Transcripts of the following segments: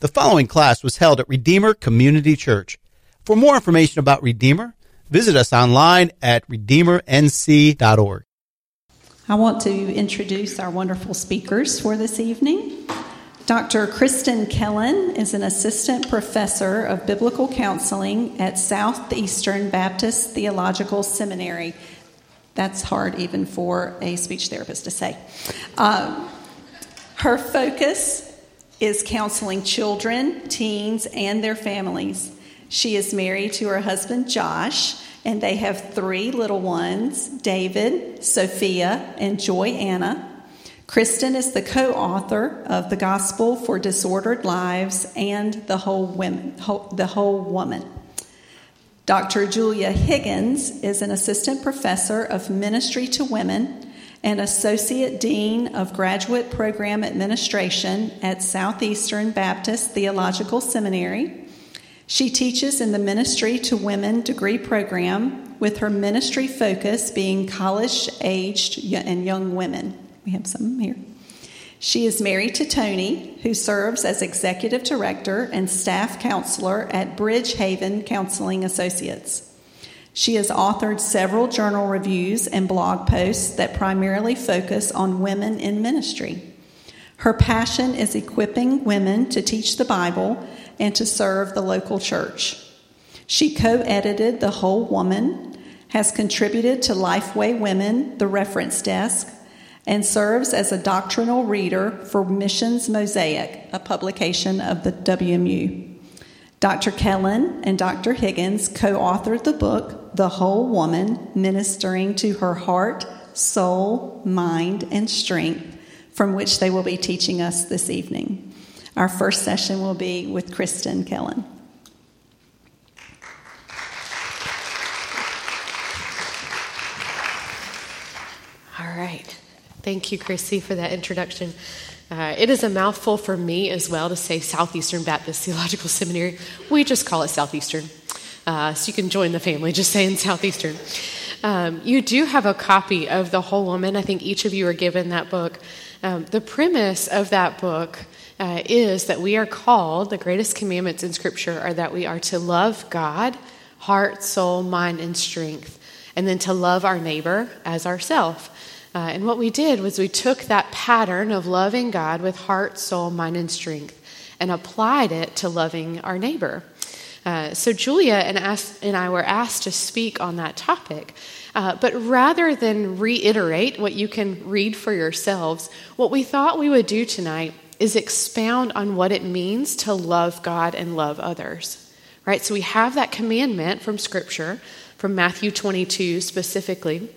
The following class was held at Redeemer Community Church. For more information about Redeemer, visit us online at redeemernc.org. I want to introduce our wonderful speakers for this evening. Dr. Kristin Kellen is an assistant professor of biblical counseling at Southeastern Baptist Theological Seminary. That's hard even for a speech therapist to say. Um, her focus is counseling children, teens, and their families. She is married to her husband, Josh, and they have three little ones David, Sophia, and Joy Anna. Kristin is the co author of The Gospel for Disordered Lives and The Whole, Women, the Whole Woman. Dr. Julia Higgins is an assistant professor of ministry to women and Associate Dean of Graduate Program Administration at Southeastern Baptist Theological Seminary. She teaches in the Ministry to Women degree program, with her ministry focus being college aged and young women. We have some here. She is married to Tony, who serves as executive director and staff counselor at Bridgehaven Counseling Associates. She has authored several journal reviews and blog posts that primarily focus on women in ministry. Her passion is equipping women to teach the Bible and to serve the local church. She co edited The Whole Woman, has contributed to Lifeway Women, the reference desk, and serves as a doctrinal reader for Missions Mosaic, a publication of the WMU. Dr. Kellen and Dr. Higgins co authored the book, The Whole Woman, ministering to her heart, soul, mind, and strength, from which they will be teaching us this evening. Our first session will be with Kristin Kellen. All right. Thank you, Chrissy, for that introduction. Uh, it is a mouthful for me as well to say Southeastern Baptist Theological Seminary. We just call it Southeastern. Uh, so you can join the family just saying Southeastern. Um, you do have a copy of The Whole Woman. I think each of you are given that book. Um, the premise of that book uh, is that we are called, the greatest commandments in Scripture are that we are to love God, heart, soul, mind, and strength, and then to love our neighbor as ourself. Uh, and what we did was we took that pattern of loving God with heart, soul, mind, and strength and applied it to loving our neighbor. Uh, so Julia and, asked, and, I were asked to speak on that topic. Uh, but rather than reiterate what you can read for yourselves, what we thought we would do tonight is expound on what it means to love God and love others. Right? So we have that commandment from Scripture, from Matthew 22 specifically.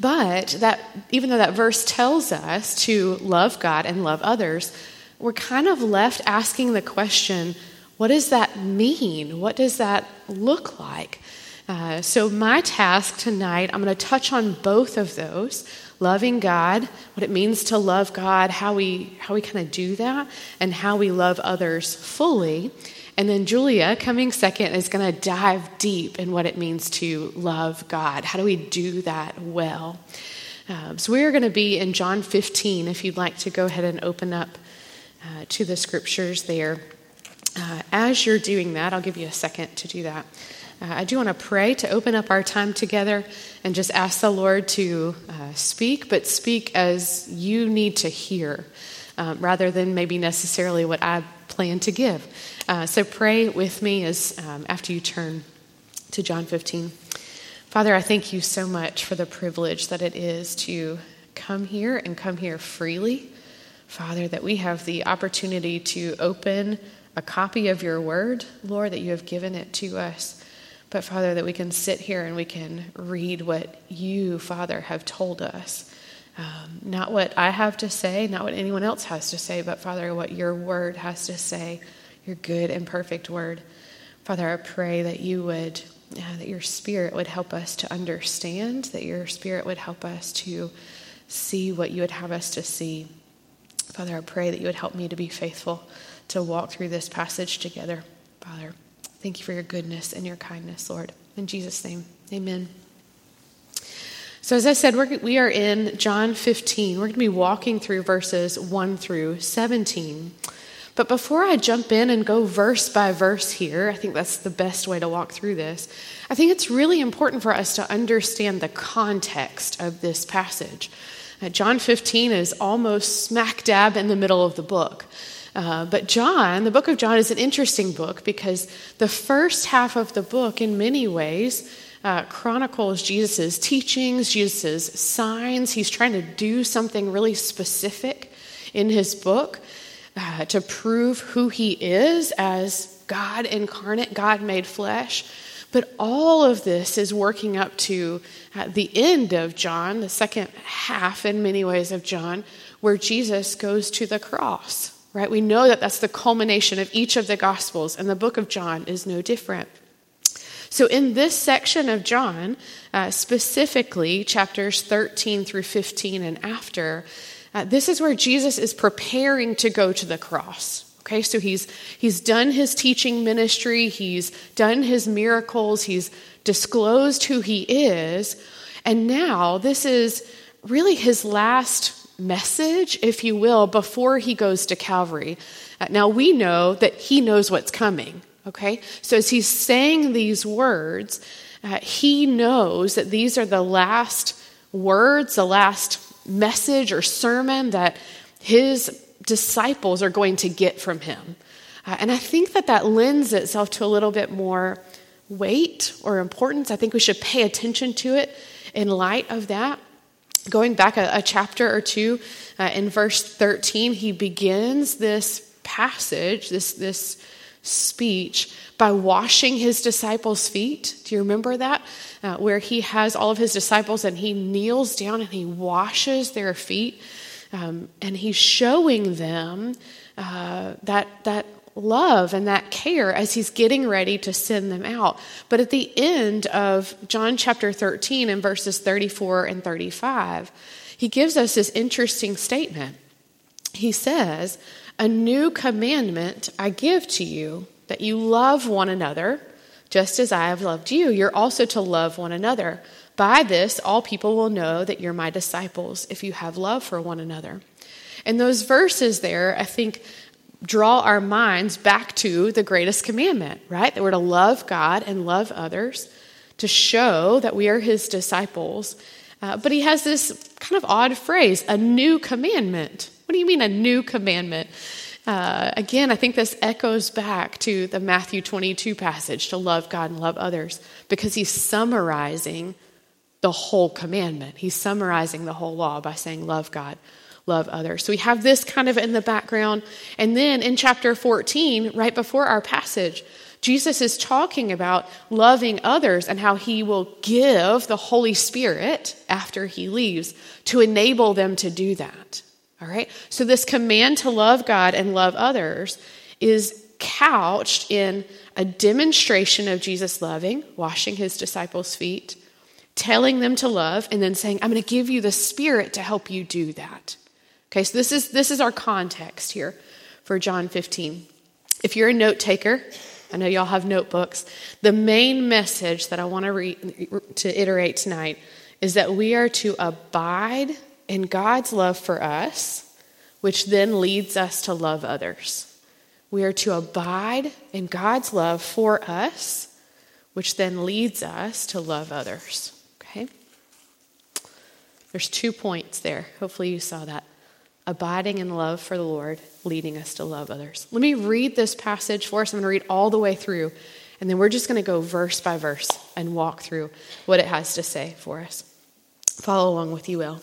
But that even though that verse tells us to love God and love others, we're kind of left asking the question, what does that mean? What does that look like? Uh, so, my task tonight, I'm going to touch on both of those loving God, what it means to love God, how we, how we kind of do that, and how we love others fully. And then Julia, coming second, is going to dive deep in what it means to love God. How do we do that well? Um, so we are going to be in John 15, if you'd like to go ahead and open up uh, to the scriptures there. Uh, as you're doing that, I'll give you a second to do that. Uh, I do want to pray to open up our time together and just ask the Lord to uh, speak, but speak as you need to hear, um, rather than maybe necessarily what I plan to give. Uh, so pray with me as um, after you turn to John 15. Father, I thank you so much for the privilege that it is to come here and come here freely. Father, that we have the opportunity to open a copy of your word, Lord, that you have given it to us. But Father, that we can sit here and we can read what you, Father, have told us. Um, not what I have to say, not what anyone else has to say, but Father, what your word has to say your good and perfect word. Father, I pray that you would, uh, that your spirit would help us to understand, that your spirit would help us to see what you would have us to see. Father, I pray that you would help me to be faithful to walk through this passage together. Father, thank you for your goodness and your kindness, Lord. In Jesus' name, amen. So, as I said, we're, we are in John 15. We're going to be walking through verses 1 through 17. But before I jump in and go verse by verse here, I think that's the best way to walk through this. I think it's really important for us to understand the context of this passage. Uh, John 15 is almost smack dab in the middle of the book. Uh, but John, the book of John, is an interesting book because the first half of the book, in many ways, uh, chronicles Jesus' teachings, Jesus' signs. He's trying to do something really specific in his book uh, to prove who he is as God incarnate, God made flesh. But all of this is working up to uh, the end of John, the second half, in many ways, of John, where Jesus goes to the cross. Right? We know that that's the culmination of each of the Gospels, and the book of John is no different. So, in this section of John, uh, specifically chapters 13 through 15 and after, uh, this is where Jesus is preparing to go to the cross. Okay, so he's, he's done his teaching ministry, he's done his miracles, he's disclosed who he is, and now this is really his last message, if you will, before he goes to Calvary. Uh, now we know that he knows what's coming. Okay? So as he's saying these words, uh, he knows that these are the last words, the last message or sermon that his disciples are going to get from him. Uh, and I think that that lends itself to a little bit more weight or importance. I think we should pay attention to it in light of that. Going back a, a chapter or two, uh, in verse 13, he begins this passage, this, this speech by washing his disciples' feet. Do you remember that? Uh, where he has all of his disciples and he kneels down and he washes their feet. Um, and he's showing them uh, that, that love and that care as he's getting ready to send them out. But at the end of John chapter 13 and verses 34 and 35, he gives us this interesting statement. He says, a new commandment I give to you that you love one another, just as I have loved you. You're also to love one another. By this, all people will know that you're my disciples if you have love for one another. And those verses there, I think, draw our minds back to the greatest commandment, right? That we're to love God and love others to show that we are his disciples. Uh, but he has this kind of odd phrase, a new commandment. What do you mean, a new commandment? Uh, again, I think this echoes back to the Matthew 22 passage to love God and love others because he's summarizing the whole commandment. He's summarizing the whole law by saying, Love God, love others. So we have this kind of in the background. And then in chapter 14, right before our passage, Jesus is talking about loving others and how he will give the Holy Spirit after he leaves to enable them to do that. All right? So, this command to love God and love others is couched in a demonstration of Jesus loving, washing his disciples' feet, telling them to love, and then saying, I'm going to give you the Spirit to help you do that. Okay, so this is, this is our context here for John 15. If you're a note taker, I know y'all have notebooks. The main message that I want to, re- to iterate tonight is that we are to abide in God's love for us, which then leads us to love others. We are to abide in God's love for us, which then leads us to love others. Okay? There's two points there. Hopefully, you saw that. Abiding in love for the Lord, leading us to love others. Let me read this passage for us. I'm going to read all the way through, and then we're just going to go verse by verse and walk through what it has to say for us. Follow along with you, Will.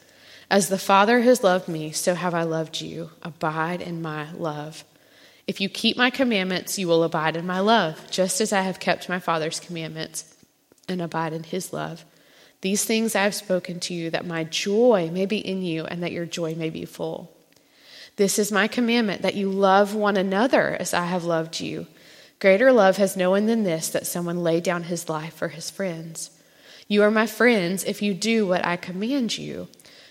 As the Father has loved me, so have I loved you. Abide in my love. If you keep my commandments, you will abide in my love, just as I have kept my Father's commandments and abide in his love. These things I have spoken to you, that my joy may be in you and that your joy may be full. This is my commandment, that you love one another as I have loved you. Greater love has no one than this, that someone lay down his life for his friends. You are my friends if you do what I command you.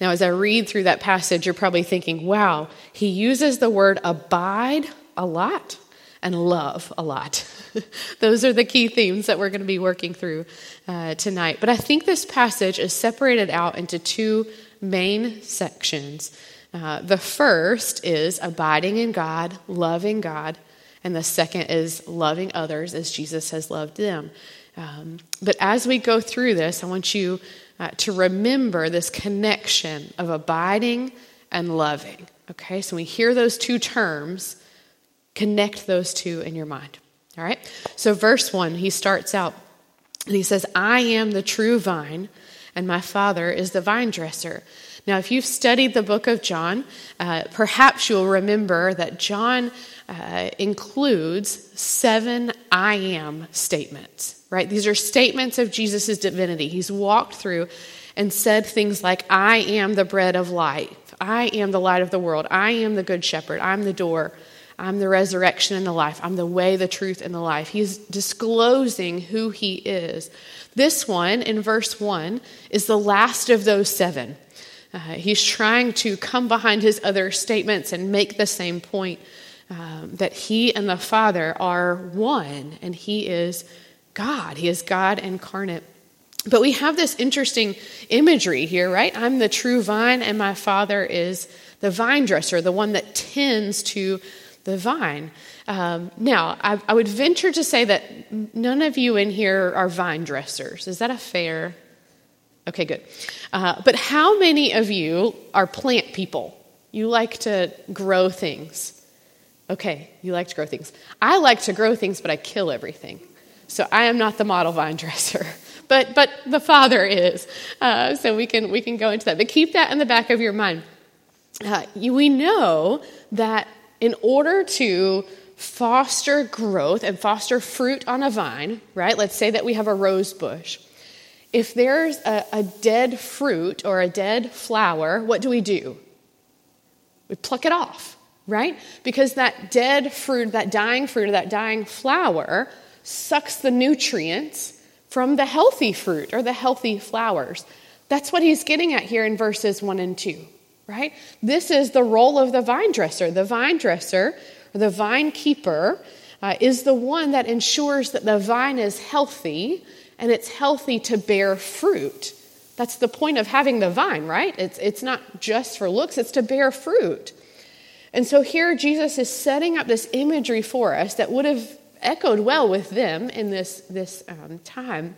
Now, as I read through that passage, you're probably thinking, wow, he uses the word abide a lot and love a lot. Those are the key themes that we're going to be working through uh, tonight. But I think this passage is separated out into two main sections. Uh, the first is abiding in God, loving God, and the second is loving others as Jesus has loved them. Um, but as we go through this, I want you uh, to remember this connection of abiding and loving. Okay, so when we hear those two terms, Connect those two in your mind. All right? So, verse 1, he starts out and he says, I am the true vine, and my Father is the vine dresser. Now, if you've studied the book of John, uh, perhaps you'll remember that John uh, includes seven I am statements, right? These are statements of Jesus' divinity. He's walked through and said things like, I am the bread of life. I am the light of the world. I am the good shepherd. I'm the door. I'm the resurrection and the life. I'm the way, the truth, and the life. He's disclosing who he is. This one, in verse 1, is the last of those seven. Uh, he's trying to come behind his other statements and make the same point um, that he and the Father are one, and he is God. He is God incarnate. But we have this interesting imagery here, right? I'm the true vine, and my Father is the vine dresser, the one that tends to the vine. Um, now, I, I, would venture to say that none of you in here are vine dressers. Is that a fair? Okay, good. Uh, but how many of you are plant people? You like to grow things. Okay, you like to grow things. I like to grow things, but I kill everything. So I am not the model vine dresser, but but the Father is. Uh, so we can we can go into that. But keep that in the back of your mind. Uh, you, we know that in order to foster growth and foster fruit on a vine, right? Let's say that we have a rose bush. If there's a, a, dead fruit or a dead flower, what do we do? We pluck it off, right? Because that dead fruit, that dying fruit, or that dying flower sucks the nutrients from the healthy fruit or the healthy flowers. That's what he's getting at here in verses 1 and 2 right? This is the role of the vine dresser. The vine dresser, or the vine keeper, uh, is the one that ensures that the vine is healthy and it's healthy to bear fruit. That's the point of having the vine, right? It's, it's not just for looks, it's to bear fruit. And so here Jesus is setting up this imagery for us that would have echoed well with them in this, this um, time.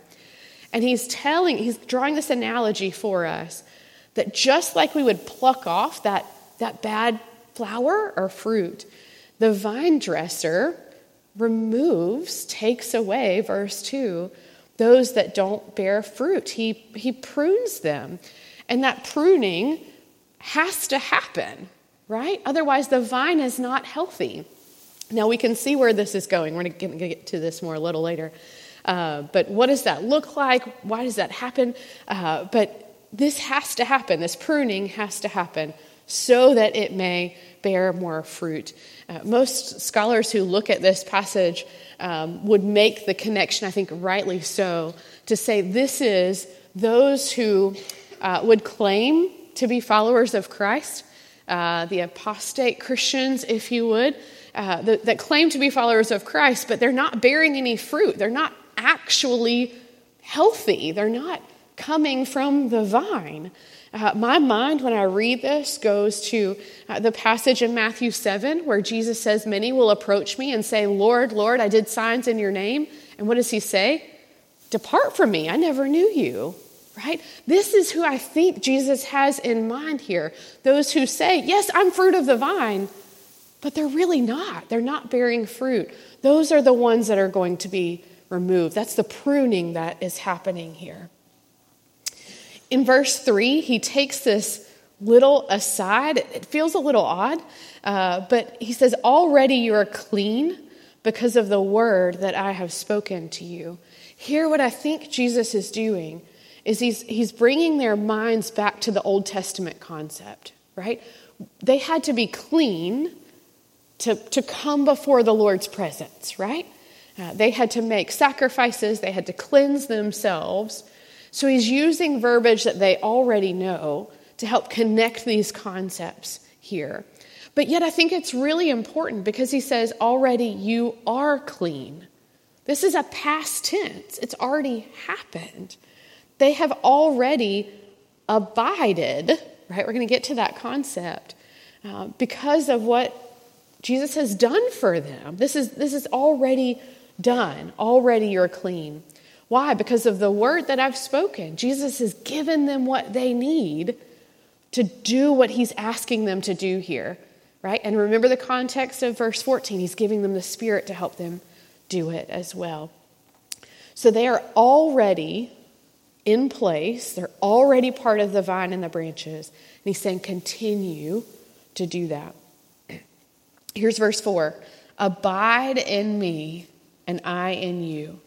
And he's telling, he's drawing this analogy for us that just like we would pluck off that, that bad flower or fruit, the vine dresser removes, takes away, verse 2, those that don't bear fruit. He, he prunes them. And that pruning has to happen, right? Otherwise, the vine is not healthy. Now, we can see where this is going. We're going to get to this more a little later. Uh, but what does that look like? Why does that happen? Uh, but this has to happen, this pruning has to happen so that it may bear more fruit. Uh, most scholars who look at this passage um, would make the connection, I think rightly so, to say this is those who uh, would claim to be followers of Christ, uh, the apostate Christians, if you would, uh, that, that claim to be followers of Christ, but they're not bearing any fruit. They're not actually healthy. They're not coming from the vine. Uh, my mind, when I read this, goes to uh, the passage in Matthew 7 where Jesus says, Many will approach me and say, Lord, Lord, I did signs in your name. And what does he say? Depart from me, I never knew you. Right? This is who I think Jesus has in mind here. Those who say, Yes, I'm fruit of the vine, but they're really not. They're not bearing fruit. Those are the ones that are going to be removed. That's the pruning that is happening here. In verse 3, he takes this little aside. It feels a little odd, uh, but he says, Already you are clean because of the word that I have spoken to you. Here, what I think Jesus is doing is he's, he's bringing their minds back to the Old Testament concept, right? They had to be clean to, to come before the Lord's presence, right? Uh, they had to make sacrifices, they had to cleanse themselves. So he's using verbiage that they already know to help connect these concepts here. But yet, I think it's really important because he says, already you are clean. This is a past tense, it's already happened. They have already abided, right? We're going to get to that concept uh, because of what Jesus has done for them. This is, this is already done. Already you're clean. Why? Because of the word that I've spoken. Jesus has given them what they need to do what he's asking them to do here, right? And remember the context of verse 14. He's giving them the Spirit to help them do it as well. So they are already in place, they're already part of the vine and the branches. And he's saying, continue to do that. Here's verse 4 Abide in me, and I in you.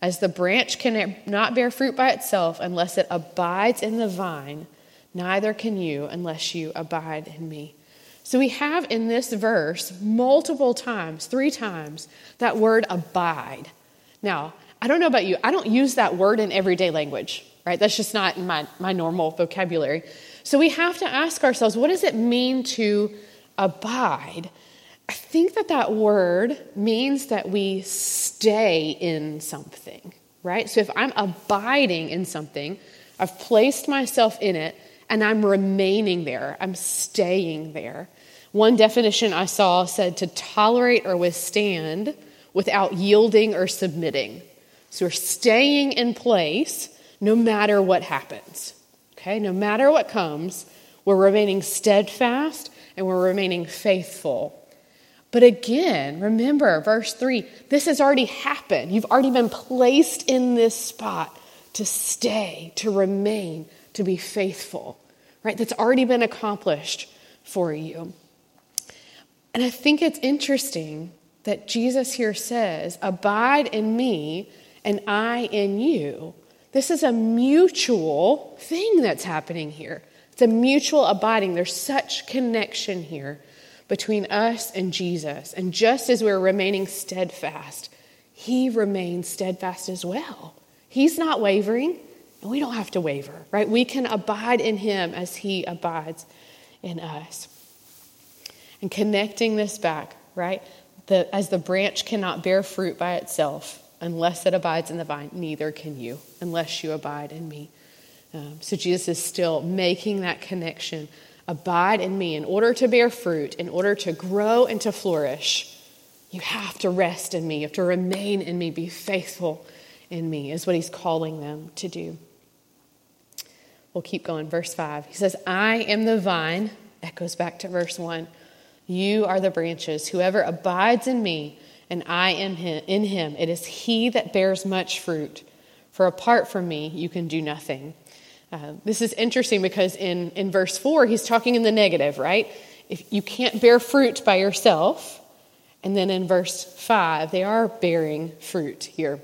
As the branch cannot bear fruit by itself unless it abides in the vine, neither can you unless you abide in me. So we have in this verse multiple times, three times, that word abide. Now, I don't know about you, I don't use that word in everyday language, right? That's just not in my, my normal vocabulary. So we have to ask ourselves what does it mean to abide? I think that that word means that we stay in something, right? So if I'm abiding in something, I've placed myself in it and I'm remaining there, I'm staying there. One definition I saw said to tolerate or withstand without yielding or submitting. So we're staying in place no matter what happens. Okay, no matter what comes, we're remaining steadfast and we're remaining faithful but again, remember verse 3 this has already happened. You've already been placed in this spot to stay, to remain, to be faithful, right? That's already been accomplished for you. And I think it's interesting that Jesus here says, Abide in me and I in you. This is a mutual thing that's happening here. It's a mutual abiding. There's such connection here between us and Jesus. And just as we're remaining steadfast, he remains steadfast as well. He's not wavering, and we don't have to waver, right? We can abide in him as he abides in us. And connecting this back, right? The, as the branch cannot bear fruit by itself unless it abides in the vine, neither can you unless you abide in me. Um, so Jesus is still making that connection Abide in me. In order to bear fruit, in order to grow and to flourish, you have to rest in me. You have to remain in me, be faithful in me, is what he's calling them to do. We'll keep going. Verse 5. He says, I am the vine. Echoes back to verse 1. You are the branches. Whoever abides in me and I am in him, it is he that bears much fruit. For apart from me, you can do nothing. Uh, this is interesting because in, in verse 4, he's talking in the negative, right? If you can't bear fruit by yourself. And then in verse 5, they are bearing fruit here.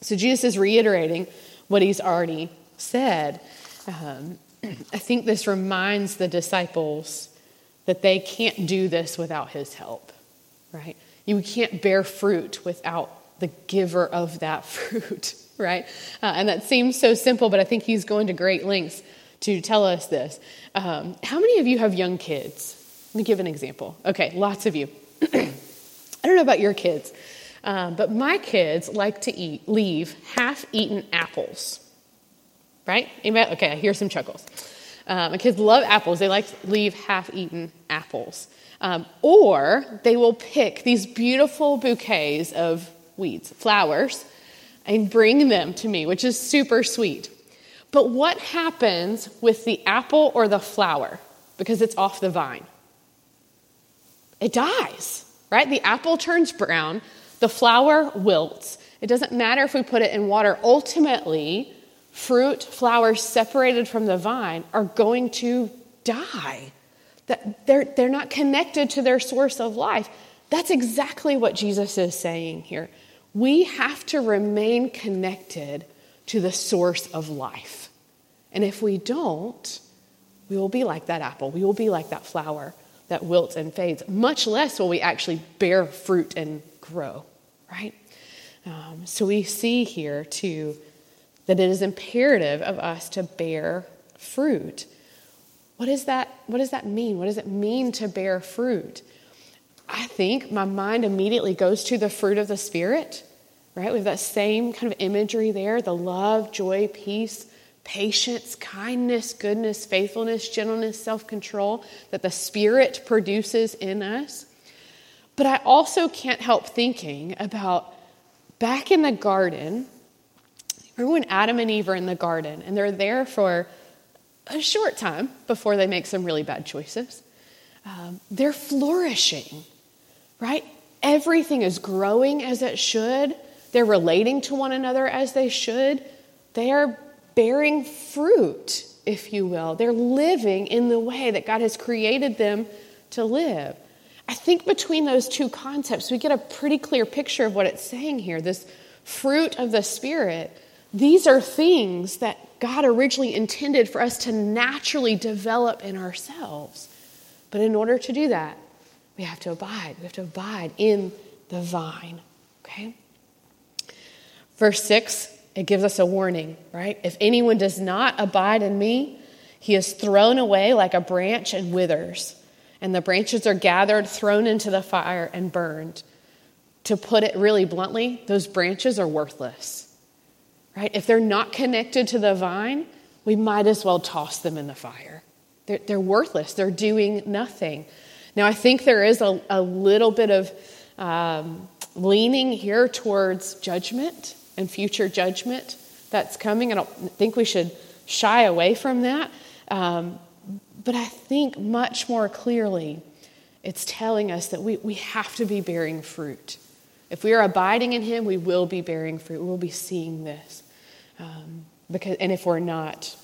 So Jesus is reiterating what he's already said. Um, I think this reminds the disciples that they can't do this without his help, right? You can't bear fruit without the giver of that fruit right? Uh, and that seems so simple, but I think he's going to great lengths to tell us this. Um, how many of you have young kids? Let me give an example. Okay, lots of you. I don't know about your kids, um, but my kids like to eat, leave half eaten apples. Right? Anybody? Okay, I hear some chuckles. Um, my kids love apples. They like to leave half eaten apples. Um, or they will pick these beautiful bouquets of weeds, flowers, and bring them to me, which is super sweet. But what happens with the apple or the flower because it's off the vine? It dies, right? The apple turns brown, the flower wilts. It doesn't matter if we put it in water. Ultimately, fruit, flowers separated from the vine are going to die. They're, they're not connected to their source of life. That's exactly what Jesus is saying here. We have to remain connected to the source of life. And if we don't, we will be like that apple. We will be like that flower that wilts and fades. Much less will we actually bear fruit and grow, right? Um, so we see here, too, that it is imperative of us to bear fruit. What, is that, what does that mean? What does it mean to bear fruit? I think my mind immediately goes to the fruit of the Spirit, right? We have that same kind of imagery there the love, joy, peace, patience, kindness, goodness, faithfulness, gentleness, self control that the Spirit produces in us. But I also can't help thinking about back in the garden. Remember when Adam and Eve are in the garden and they're there for a short time before they make some really bad choices? Um, they're flourishing right? Everything is growing as it should. They're relating to one another as they should. They are bearing fruit, if you will. They're living in the way that God has created them to live. I think between those two concepts, we get a pretty clear picture of what it's saying here. This fruit of the Spirit, these are things that God originally intended for us to naturally develop in ourselves. But in order to do that, we have to abide. We have to abide in the vine. Okay? Verse 6, it gives us a warning, right? If anyone does not abide in me, he is thrown away like a branch and withers, and the branches are gathered, thrown into the fire, and burned. To put it really bluntly, those branches are worthless, right? If they're not connected to the vine, we might as well toss them in the fire. They're, they're worthless, they're doing nothing. Now, I think there is a, a little bit of um, leaning here towards judgment and future judgment that's coming. I don't think we should shy away from that. Um, but I think much more clearly, it's telling us that we, we have to be bearing fruit. If we are abiding in Him, we will be bearing fruit. We will be seeing this. Um, because, and if we're not,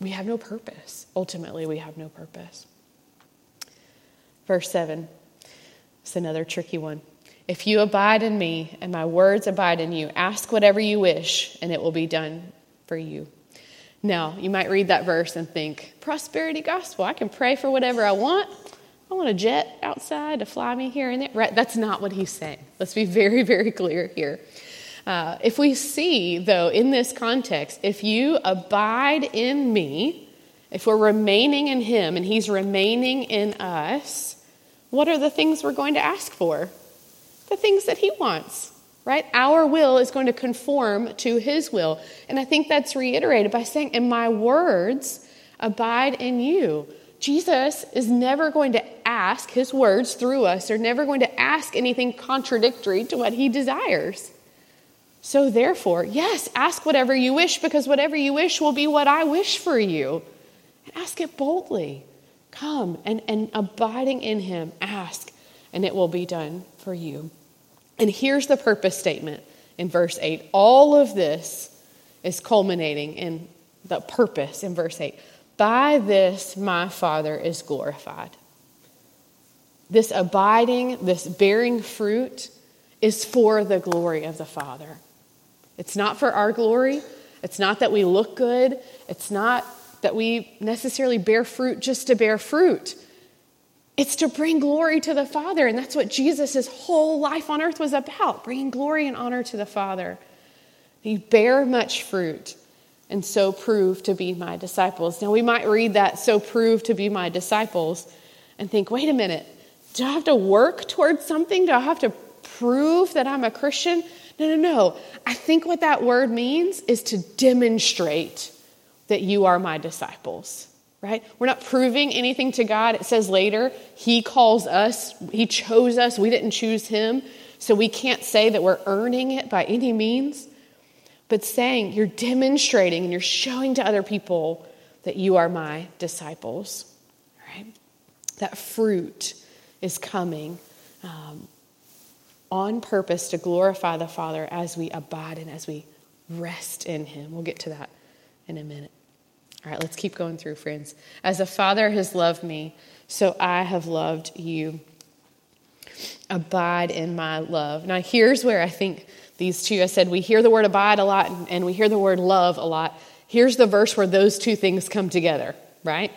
we have no purpose. Ultimately, we have no purpose. Verse 7, it's another tricky one. If you abide in me and my words abide in you, ask whatever you wish, and it will be done for you. Now, you might read that verse and think, prosperity gospel, I can pray for whatever I want. I want a jet outside to fly me here and there. Right? That's not what he's saying. Let's be very, very clear here. Uh, if we see, though, in this context, if you abide in me, if we're remaining in Him and He's remaining in us, what are the things we're going to ask for? The things that He wants, right? Our will is going to conform to His will. And I think that's reiterated by saying, And my words abide in you. Jesus is never going to ask, His words through us are never going to ask anything contradictory to what He desires. So, therefore, yes, ask whatever you wish because whatever you wish will be what I wish for you. And ask it boldly. Come and, and abiding in Him, ask, and it will be done for you. And here's the purpose statement in verse 8. All of this is culminating in the purpose in verse 8. By this my Father is glorified. This abiding, this bearing fruit is for the glory of the Father. It's not for our glory. It's not that we look good. It's not that we necessarily bear fruit just to bear fruit. It's to bring glory to the Father. And that's what Jesus' whole life on earth was about bringing glory and honor to the Father. You bear much fruit. and so prove to be my disciples. Now, we might read that, so prove to be my disciples, and think, wait a minute, do I have to work towards something? Do I have to prove that I'm a Christian? No, no, no. I think what that word means is to demonstrate that you are my disciples, right? We're not proving anything to God. It says later, He calls us, He chose us, we didn't choose Him. So we can't say that we're earning it by any means, but saying you're demonstrating and you're showing to other people that you are my disciples, right? That fruit is coming um, on purpose to glorify the Father as we abide and as we rest in Him. We'll get to that in a minute. All right, let's keep going through, friends. As the Father has loved me, so I have loved you. Abide in my love. Now, here's where I think these two, I said, we hear the word abide a lot and we hear the word love a lot. Here's the verse where those two things come together, right?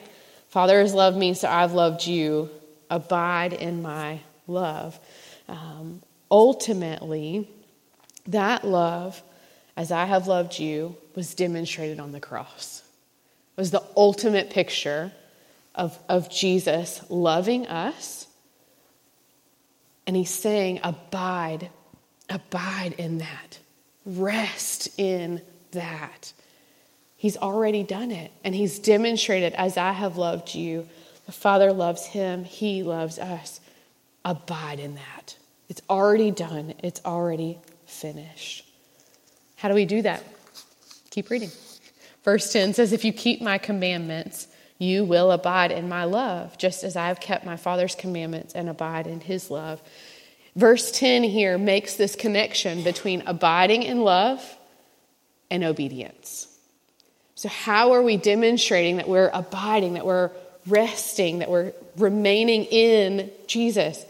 Father has loved me, so I've loved you. Abide in my love. Um, ultimately, that love, as I have loved you, was demonstrated on the cross. Was the ultimate picture of, of Jesus loving us. And he's saying, Abide, abide in that, rest in that. He's already done it, and he's demonstrated, as I have loved you. The Father loves him, he loves us. Abide in that. It's already done, it's already finished. How do we do that? Keep reading. Verse 10 says, If you keep my commandments, you will abide in my love, just as I have kept my Father's commandments and abide in his love. Verse 10 here makes this connection between abiding in love and obedience. So, how are we demonstrating that we're abiding, that we're resting, that we're remaining in Jesus?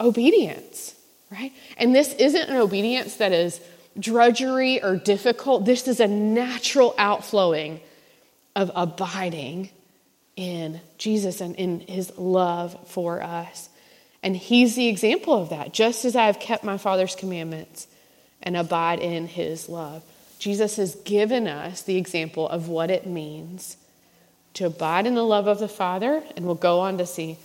obedience, right? And this isn't an obedience that is drudgery or difficult. This is a natural outflowing of abiding in Jesus and in his love for us. And he's the example of that. Just as I have kept my Father's commandments and abide in his love, Jesus has given us the example of what it means to abide in the love of the Father, and we'll go on to see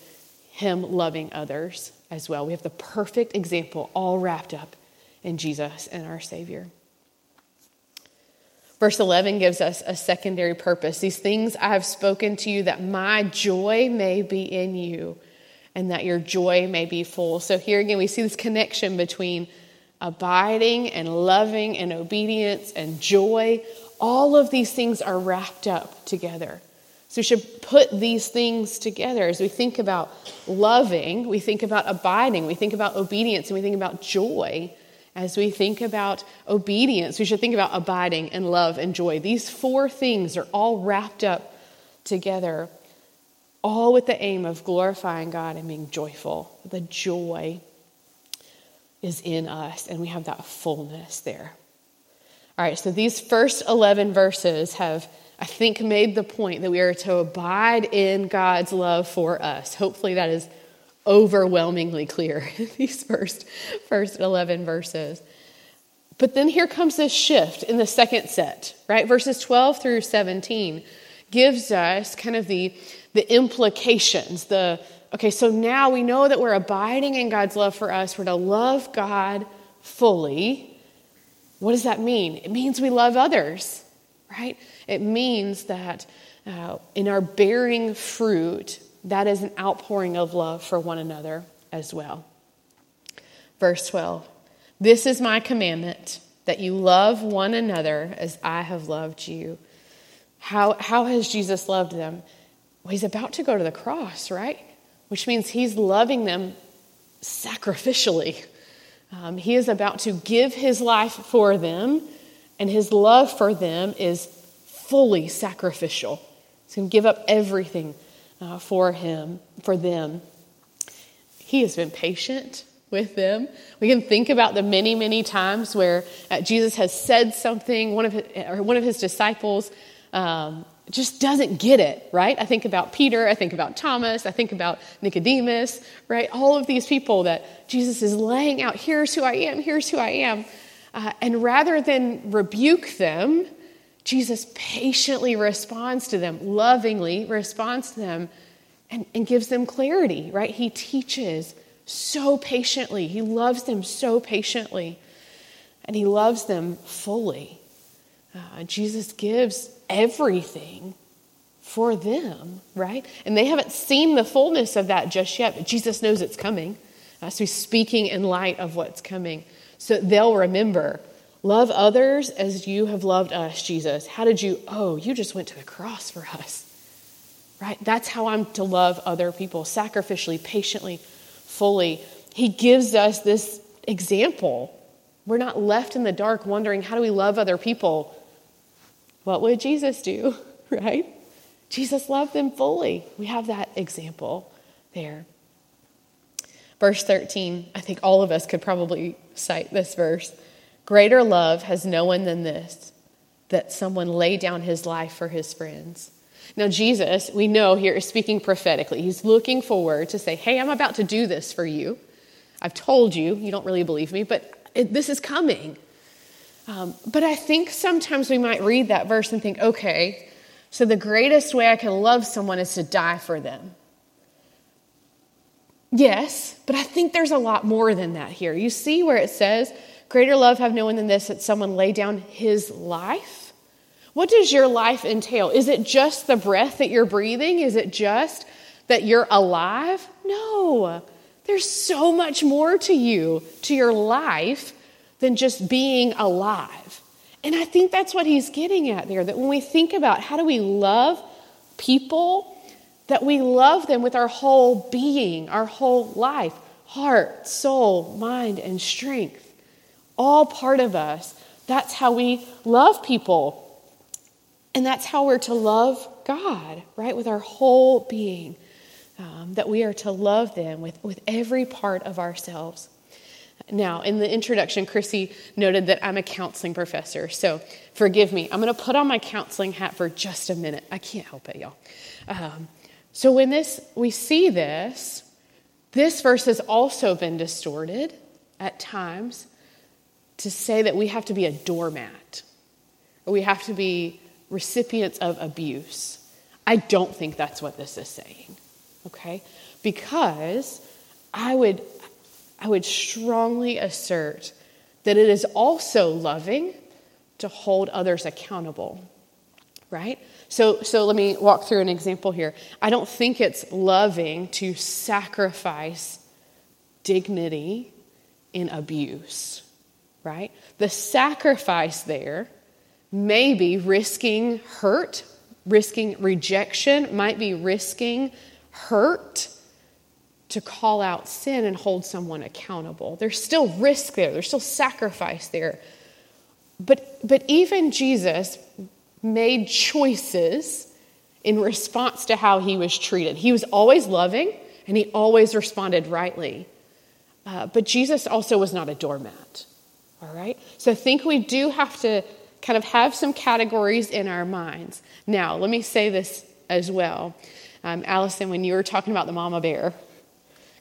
him loving others as well. We have the perfect example all wrapped up in Jesus and our Savior. Verse 11 gives us a secondary purpose. These things I have spoken to you that my joy may be in you and that your joy may be full. So here again, we see this connection between abiding and loving and obedience and joy. All of these things are wrapped up together. So we should put these things together as we think about loving, we think about abiding, we think about obedience, and we think about joy. As we think about obedience, we should think about abiding and love and joy. These four things are all wrapped up together, all with the aim of glorifying God and being joyful. The joy is in us, and we have that fullness there. All right, so these first 11 verses have I think, made the point that we are to abide in God's love for us. Hopefully, that is overwhelmingly clear in these first, first 11 verses. But then here comes this shift in the second set, right? Verses 12 through 17 gives us kind of the, the implications. The okay, so now we know that we're abiding in God's love for us. We're to love God fully. What does that mean? It means we love others, right? It means that uh, in our bearing fruit, that is an outpouring of love for one another as well. Verse 12 This is my commandment that you love one another as I have loved you. How, how has Jesus loved them? Well, he's about to go to the cross, right? Which means he's loving them sacrificially. Um, he is about to give his life for them, and his love for them is fully sacrificial. He's going to give up everything uh, for him, for them. He has been patient with them. We can think about the many, many times where uh, Jesus has said something, one of his, or one of his disciples um, just doesn't get it, right? I think about Peter, I think about Thomas, I think about Nicodemus, right? All of these people that Jesus is laying out here's who I am, here's who I am. Uh, and rather than rebuke them, Jesus patiently responds to them, lovingly responds to them, and, and gives them clarity, right? He teaches so patiently. He loves them so patiently, and he loves them fully. Uh, Jesus gives everything for them, right? And they haven't seen the fullness of that just yet, but Jesus knows it's coming. Uh, so he's speaking in light of what's coming. So they'll remember love others as you have loved us, Jesus. How did you? Oh, you just went to the cross for us, right? That's how I'm to love other people sacrificially, patiently, fully. He gives us this example. We're not left in the dark wondering, how do we love other people? What would Jesus do, right? Jesus loved them fully. We have that example there. Verse 13, I think all of us could probably cite this verse. Greater love has no one than this, that someone lay down his life for his friends. Now, Jesus, we know here, is speaking prophetically. He's looking forward to say, Hey, I'm about to do this for you. I've told you, you don't really believe me, but this is coming. Um, but I think sometimes we might read that verse and think, okay, so the greatest way I can love someone is to die for them. Yes, but I think there's a lot more than that here. You see where it says, Greater love have no one than this, that someone lay down his life? What does your life entail? Is it just the breath that you're breathing? Is it just that you're alive? No. There's so much more to you, to your life, than just being alive. And I think that's what he's getting at there that when we think about how do we love people, that we love them with our whole being, our whole life heart, soul, mind, and strength. All part of us. That's how we love people. And that's how we're to love God, right? With our whole being. Um, that we are to love them with, with every part of ourselves. Now, in the introduction, Chrissy noted that I'm a counseling professor, so forgive me. I'm going to put on my counseling hat for just a minute. I can't help it, y'all. Um, so when this we see this, this verse has also been distorted at times to say that we have to be a doormat or we have to be recipients of abuse. I don't think that's what this is saying. Okay? Because I would I would strongly assert that it is also loving to hold others accountable, right? So, so let me walk through an example here. I don't think it's loving to sacrifice dignity in abuse, right? The sacrifice there may be risking hurt, risking rejection, might be risking hurt to call out sin and hold someone accountable. There's still risk there, there's still sacrifice there. But, but even Jesus made choices in response to how he was treated. He was always loving and he always responded rightly. Uh, but Jesus also was not a doormat, all right? So I think we do have to kind of have some categories in our minds. Now, let me say this as well. Um, Allison, when you were talking about the mama bear,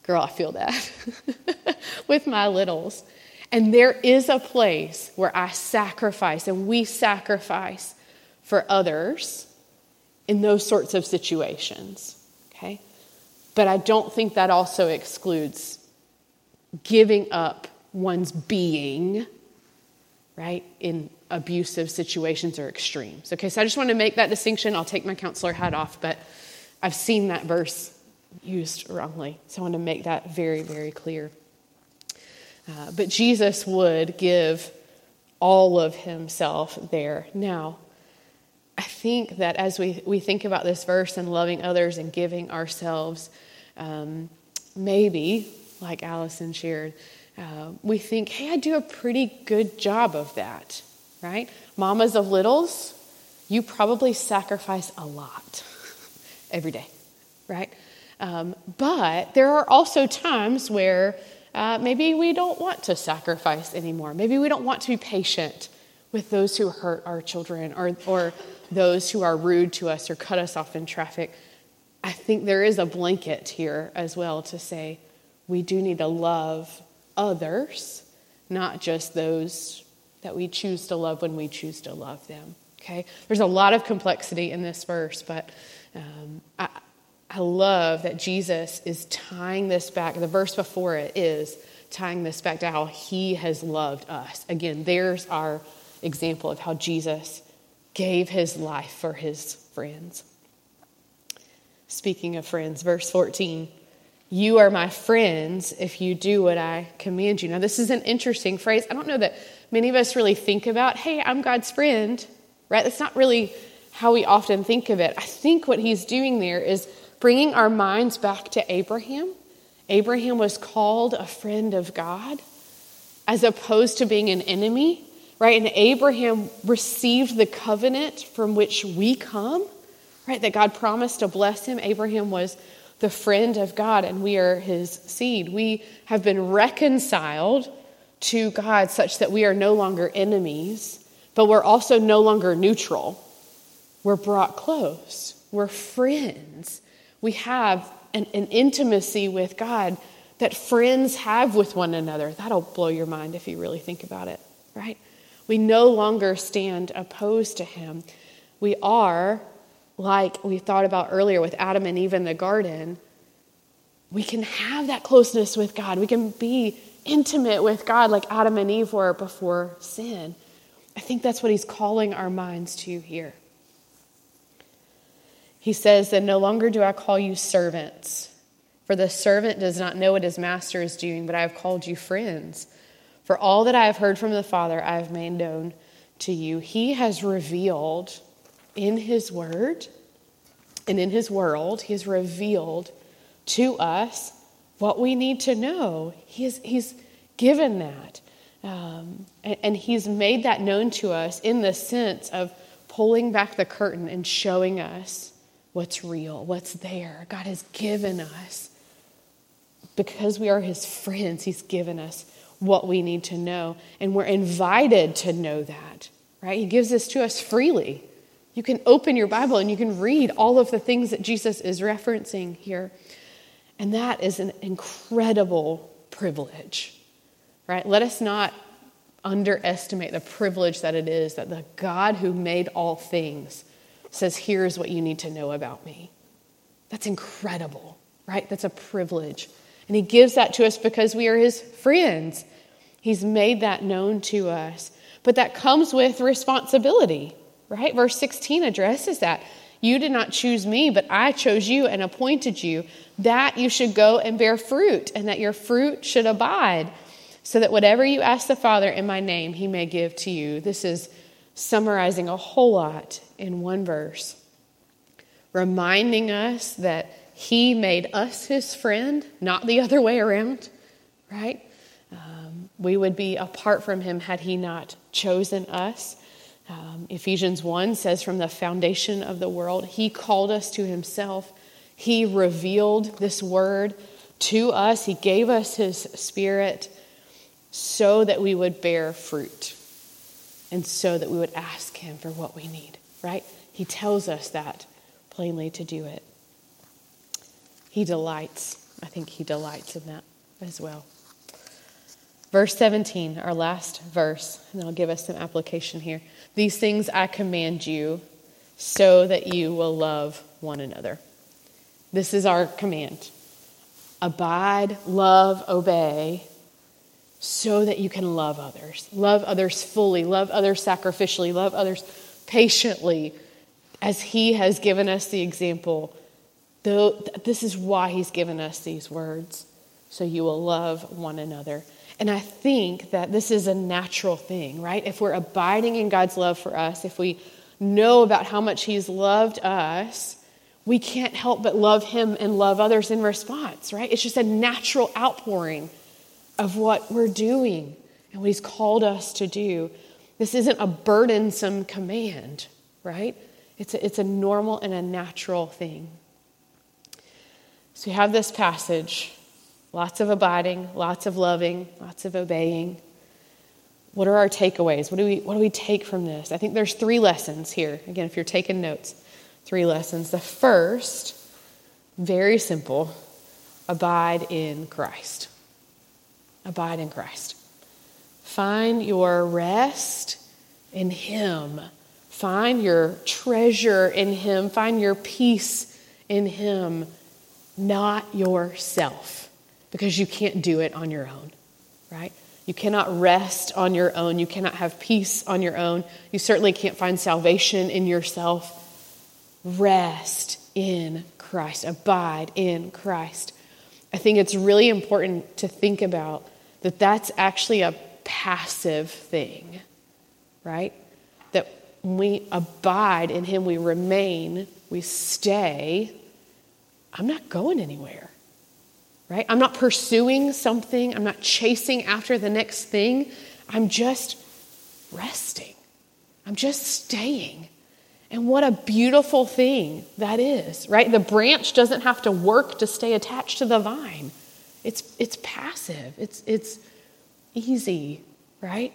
Girl, I feel that with my littles. And there is a place where I sacrifice and we sacrifice for others in those sorts of situations. Okay? But I don't think that also excludes giving up one's being, right, in abusive situations or extremes. Okay, so I just want to make that distinction. I'll take my counselor hat off, but I've seen that verse used wrongly. So I want to make that very, very clear. Uh, but Jesus would give all of himself there. Now, I think that as we, we think about this verse and loving others and giving ourselves, um, maybe, like Allison shared, uh, we think, hey, I do a pretty good job of that, right? Mamas of littles, you probably sacrifice a lot every day, right? Um, but there are also times where uh, maybe we don't want to sacrifice anymore. Maybe we don't want to be patient with those who hurt our children or, or those who are rude to us or cut us off in traffic. I think there is a blanket here as well to say we do need to love others, not just those that we choose to love when we choose to love them. Okay? There's a lot of complexity in this verse, but um, I, I love that Jesus is tying this back. The verse before it is tying this back to how he has loved us. Again, there's our example of how Jesus gave his life for his friends. Speaking of friends, verse 14 You are my friends if you do what I command you. Now, this is an interesting phrase. I don't know that many of us really think about, hey, I'm God's friend, right? That's not really how we often think of it. I think what he's doing there is bringing our minds back to Abraham. Abraham was called a friend of God as opposed to being an enemy, right? And Abraham received the covenant from which we come right? That God promised to bless him. Abraham was the friend of God, and we are his seed. We have been reconciled to God such that we are no longer enemies, but we're also no longer neutral. We're brought close, we're friends. We have an, an intimacy with God that friends have with one another. That'll blow your mind if you really think about it, right? We no longer stand opposed to him. We are like we thought about earlier with Adam and Eve in the garden, we can have that closeness with God. We can be intimate with God like Adam and Eve were before sin. I think that's what he's calling our minds to here. He says that no longer do I call you servants, for the servant does not know what his master is doing, but I have called you friends. For all that I have heard from the Father, I have made known to you. He has revealed in His Word and in His world, He has revealed to us what we need to know. He he's given that. Um, and, and He's made that known to us in the sense of pulling back the curtain and showing us what's real, what's there. God has given us, because we are His friends, He's given us what we need to know. And we're invited to know that, right? He gives this to us freely. You can open your Bible and you can read all of the things that Jesus is referencing here. And that is an incredible privilege, right? Let us not underestimate the privilege that it is that the God who made all things says, Here's what you need to know about me. That's incredible, right? That's a privilege. And He gives that to us because we are His friends. He's made that known to us. But that comes with responsibility right? Verse 16 addresses that. You did not choose me, but I chose you and appointed you that you should go and bear fruit, and that your fruit should abide, so that whatever you ask the Father in my name, he may give to you. This is summarizing a whole lot in one verse, reminding us that he made us his friend, not the other way around, right? Um, we would be apart from him had he not chosen us. Um, Ephesians 1 says, From the foundation of the world, He called us to Himself. He revealed this word to us. He gave us His Spirit so that we would bear fruit and so that we would ask Him for what we need, right? He tells us that plainly to do it. He delights. I think He delights in that as well. Verse 17, our last verse, and I'll give us some application here. These things I command you so that you will love one another. This is our command abide, love, obey, so that you can love others. Love others fully, love others sacrificially, love others patiently, as He has given us the example. Though this is why He's given us these words, so you will love one another. And I think that this is a natural thing, right? If we're abiding in God's love for us, if we know about how much He's loved us, we can't help but love Him and love others in response, right? It's just a natural outpouring of what we're doing and what He's called us to do. This isn't a burdensome command, right? It's a, it's a normal and a natural thing. So we have this passage Lots of abiding, lots of loving, lots of obeying. What are our takeaways? What do we, what do we take from this? I think there's three lessons here. Again, if you're taking notes, three lessons. The first, very simple abide in Christ. Abide in Christ. Find your rest in Him. Find your treasure in Him, find your peace in Him, not yourself, because you can't do it on your own, right? You cannot rest on your own. You cannot have peace on your own. You certainly can't find salvation in yourself. Rest in Christ, abide in Christ. I think it's really important to think about that that's actually a passive thing, right? That when we abide in Him, we remain, we stay. I'm not going anywhere, right? I'm not pursuing something, I'm not chasing after the next thing. I'm just resting, I'm just staying. And what a beautiful thing that is, right? The branch doesn't have to work to stay attached to the vine. It's, it's passive, it's, it's easy, right?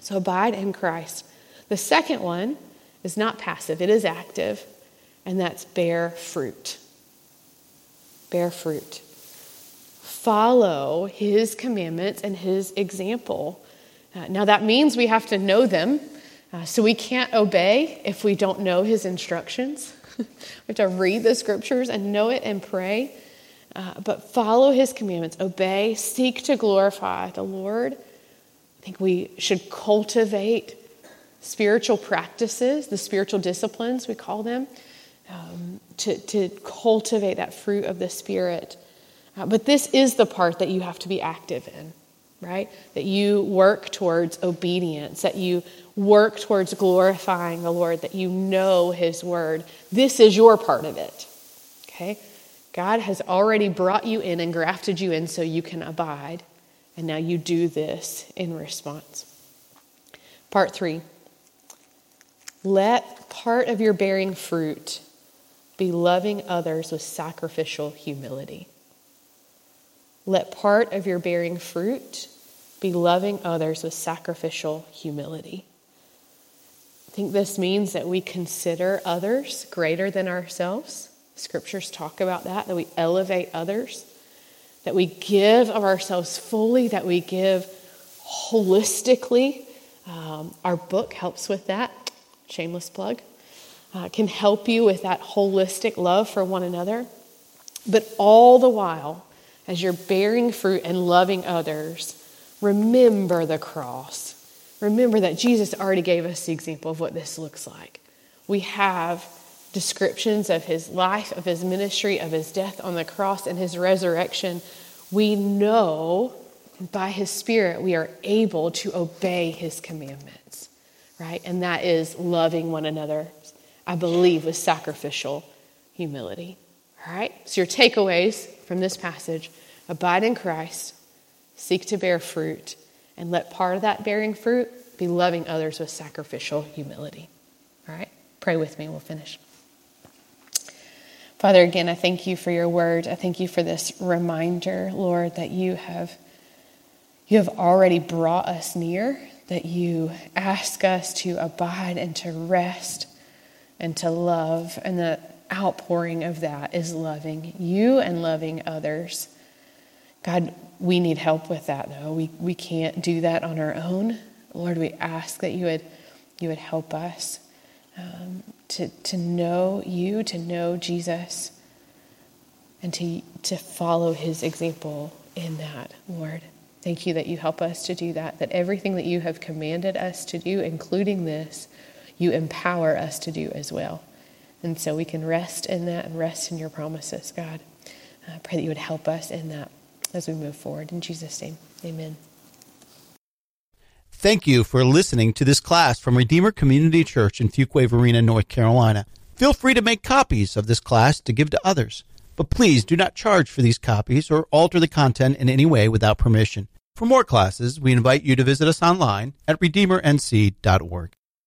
So abide in Christ. The second one is not passive, it is active, and that's bear fruit. Bear fruit. Follow his commandments and his example. Uh, now, that means we have to know them. Uh, so we can't obey if we don't know his instructions. we have to read the scriptures and know it and pray. Uh, but follow his commandments, obey, seek to glorify the Lord. I think we should cultivate spiritual practices, the spiritual disciplines, we call them, um, to, to cultivate that fruit of the Spirit. Uh, but this is the part that you have to be active in, right? That you work towards obedience, that you work towards glorifying the Lord, that you know His word. This is your part of it. Okay? God has already brought you in and grafted you in so you can abide. And now you do this in response. Part three let part of your bearing fruit be loving others with sacrificial humility. Let part of your bearing fruit be loving others with sacrificial humility. I think this means that we consider others greater than ourselves. Scriptures talk about that, that we elevate others, that we give of ourselves fully, that we give holistically. Um, our book helps with that. Shameless plug. Uh, can help you with that holistic love for one another. But all the while, as you're bearing fruit and loving others, remember the cross remember that Jesus already gave us the example of what this looks like. We have descriptions of his life, of his ministry, of his death on the cross, and his resurrection. We know by his Spirit we are able to obey his commandments, right? And that is loving one another, I believe, with sacrificial humility. All right? So, your takeaways from this passage abide in Christ, seek to bear fruit and let part of that bearing fruit be loving others with sacrificial humility. All right? Pray with me, we'll finish. Father, again, I thank you for your word. I thank you for this reminder, Lord, that you have you have already brought us near, that you ask us to abide and to rest and to love, and the outpouring of that is loving you and loving others. God, we need help with that, though. We, we can't do that on our own. Lord, we ask that you would, you would help us um, to, to know you, to know Jesus, and to, to follow his example in that, Lord. Thank you that you help us to do that, that everything that you have commanded us to do, including this, you empower us to do as well. And so we can rest in that and rest in your promises, God. I pray that you would help us in that as we move forward. In Jesus' name, amen. Thank you for listening to this class from Redeemer Community Church in Fuquay Varina, North Carolina. Feel free to make copies of this class to give to others, but please do not charge for these copies or alter the content in any way without permission. For more classes, we invite you to visit us online at redeemernc.org.